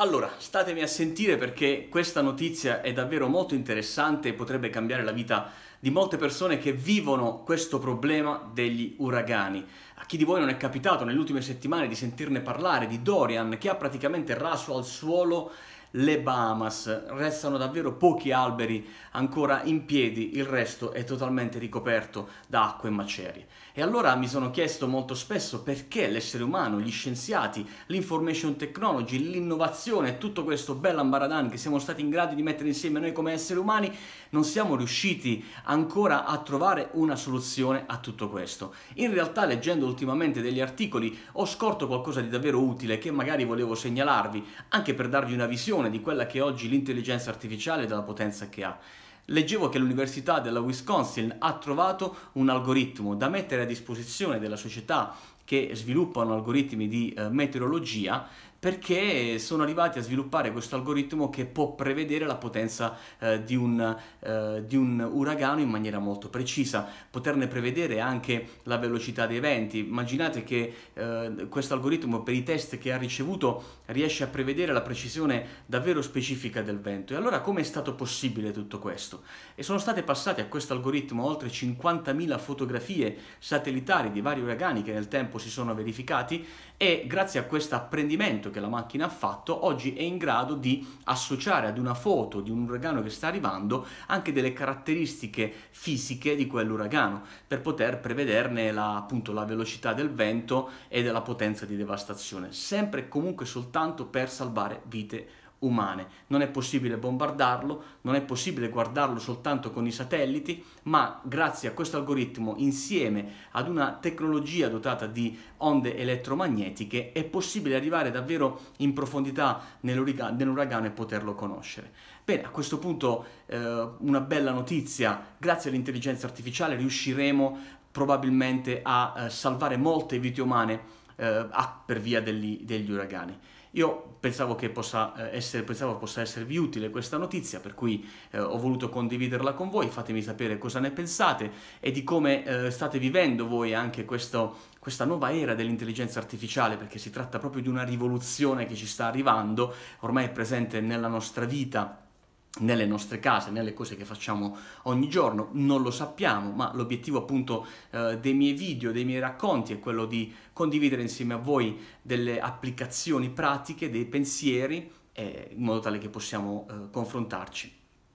Allora, statemi a sentire perché questa notizia è davvero molto interessante e potrebbe cambiare la vita di molte persone che vivono questo problema degli uragani. A chi di voi non è capitato nelle ultime settimane di sentirne parlare di Dorian che ha praticamente raso al suolo le Bahamas. Restano davvero pochi alberi ancora in piedi, il resto è totalmente ricoperto da acque e macerie. E allora mi sono chiesto molto spesso perché l'essere umano, gli scienziati, l'information technology, l'innovazione, tutto questo bel ambaradan che siamo stati in grado di mettere insieme noi come esseri umani, non siamo riusciti ancora a trovare una soluzione a tutto questo. In realtà leggendo ultimamente degli articoli ho scorto qualcosa di davvero utile che magari volevo segnalarvi, anche per darvi una visione dimensione di quella che è oggi l'intelligenza artificiale e della potenza che ha. Leggevo che l'Università della Wisconsin ha trovato un algoritmo da mettere a disposizione della società che sviluppano algoritmi di eh, meteorologia perché sono arrivati a sviluppare questo algoritmo che può prevedere la potenza eh, di, un, eh, di, un, uragano in maniera molto precisa, poterne prevedere anche la velocità dei venti. Immaginate che eh, questo algoritmo per i test che ha ricevuto riesce a prevedere la precisione davvero specifica del vento. E allora come è stato possibile tutto questo? E sono state passate a questo algoritmo oltre 50.000 fotografie satellitari di vari uragani che nel tempo si sono verificati e grazie a questo apprendimento che la macchina ha fatto, oggi è in grado di associare ad una foto di un uragano che sta arrivando anche delle caratteristiche fisiche di quell'uragano per poter prevederne la, appunto, la velocità del vento e della potenza di devastazione, sempre e comunque soltanto per salvare vite umane. Non è possibile bombardarlo, non è possibile guardarlo soltanto con i satelliti, ma grazie a questo algoritmo insieme ad una tecnologia dotata di onde elettromagnetiche è possibile arrivare davvero in profondità nell'uragano e poterlo conoscere. Bene, a questo punto eh, una bella notizia, grazie all'intelligenza artificiale riusciremo probabilmente a eh, salvare molte vite umane eh, per via degli, degli uragani. Io pensavo che possa, eh, essere, pensavo possa esservi utile questa notizia, per cui eh, ho voluto condividerla con voi, fatemi sapere cosa ne pensate e di come eh, state vivendo voi anche questo, questa nuova era dell'intelligenza artificiale, perché si tratta proprio di una rivoluzione che ci sta arrivando, ormai è presente nella nostra vita nelle nostre case, nelle cose che facciamo ogni giorno, non lo sappiamo, ma l'obiettivo appunto eh, dei miei video, dei miei racconti è quello di condividere insieme a voi delle applicazioni pratiche, dei pensieri, eh, in modo tale che possiamo eh, confrontarci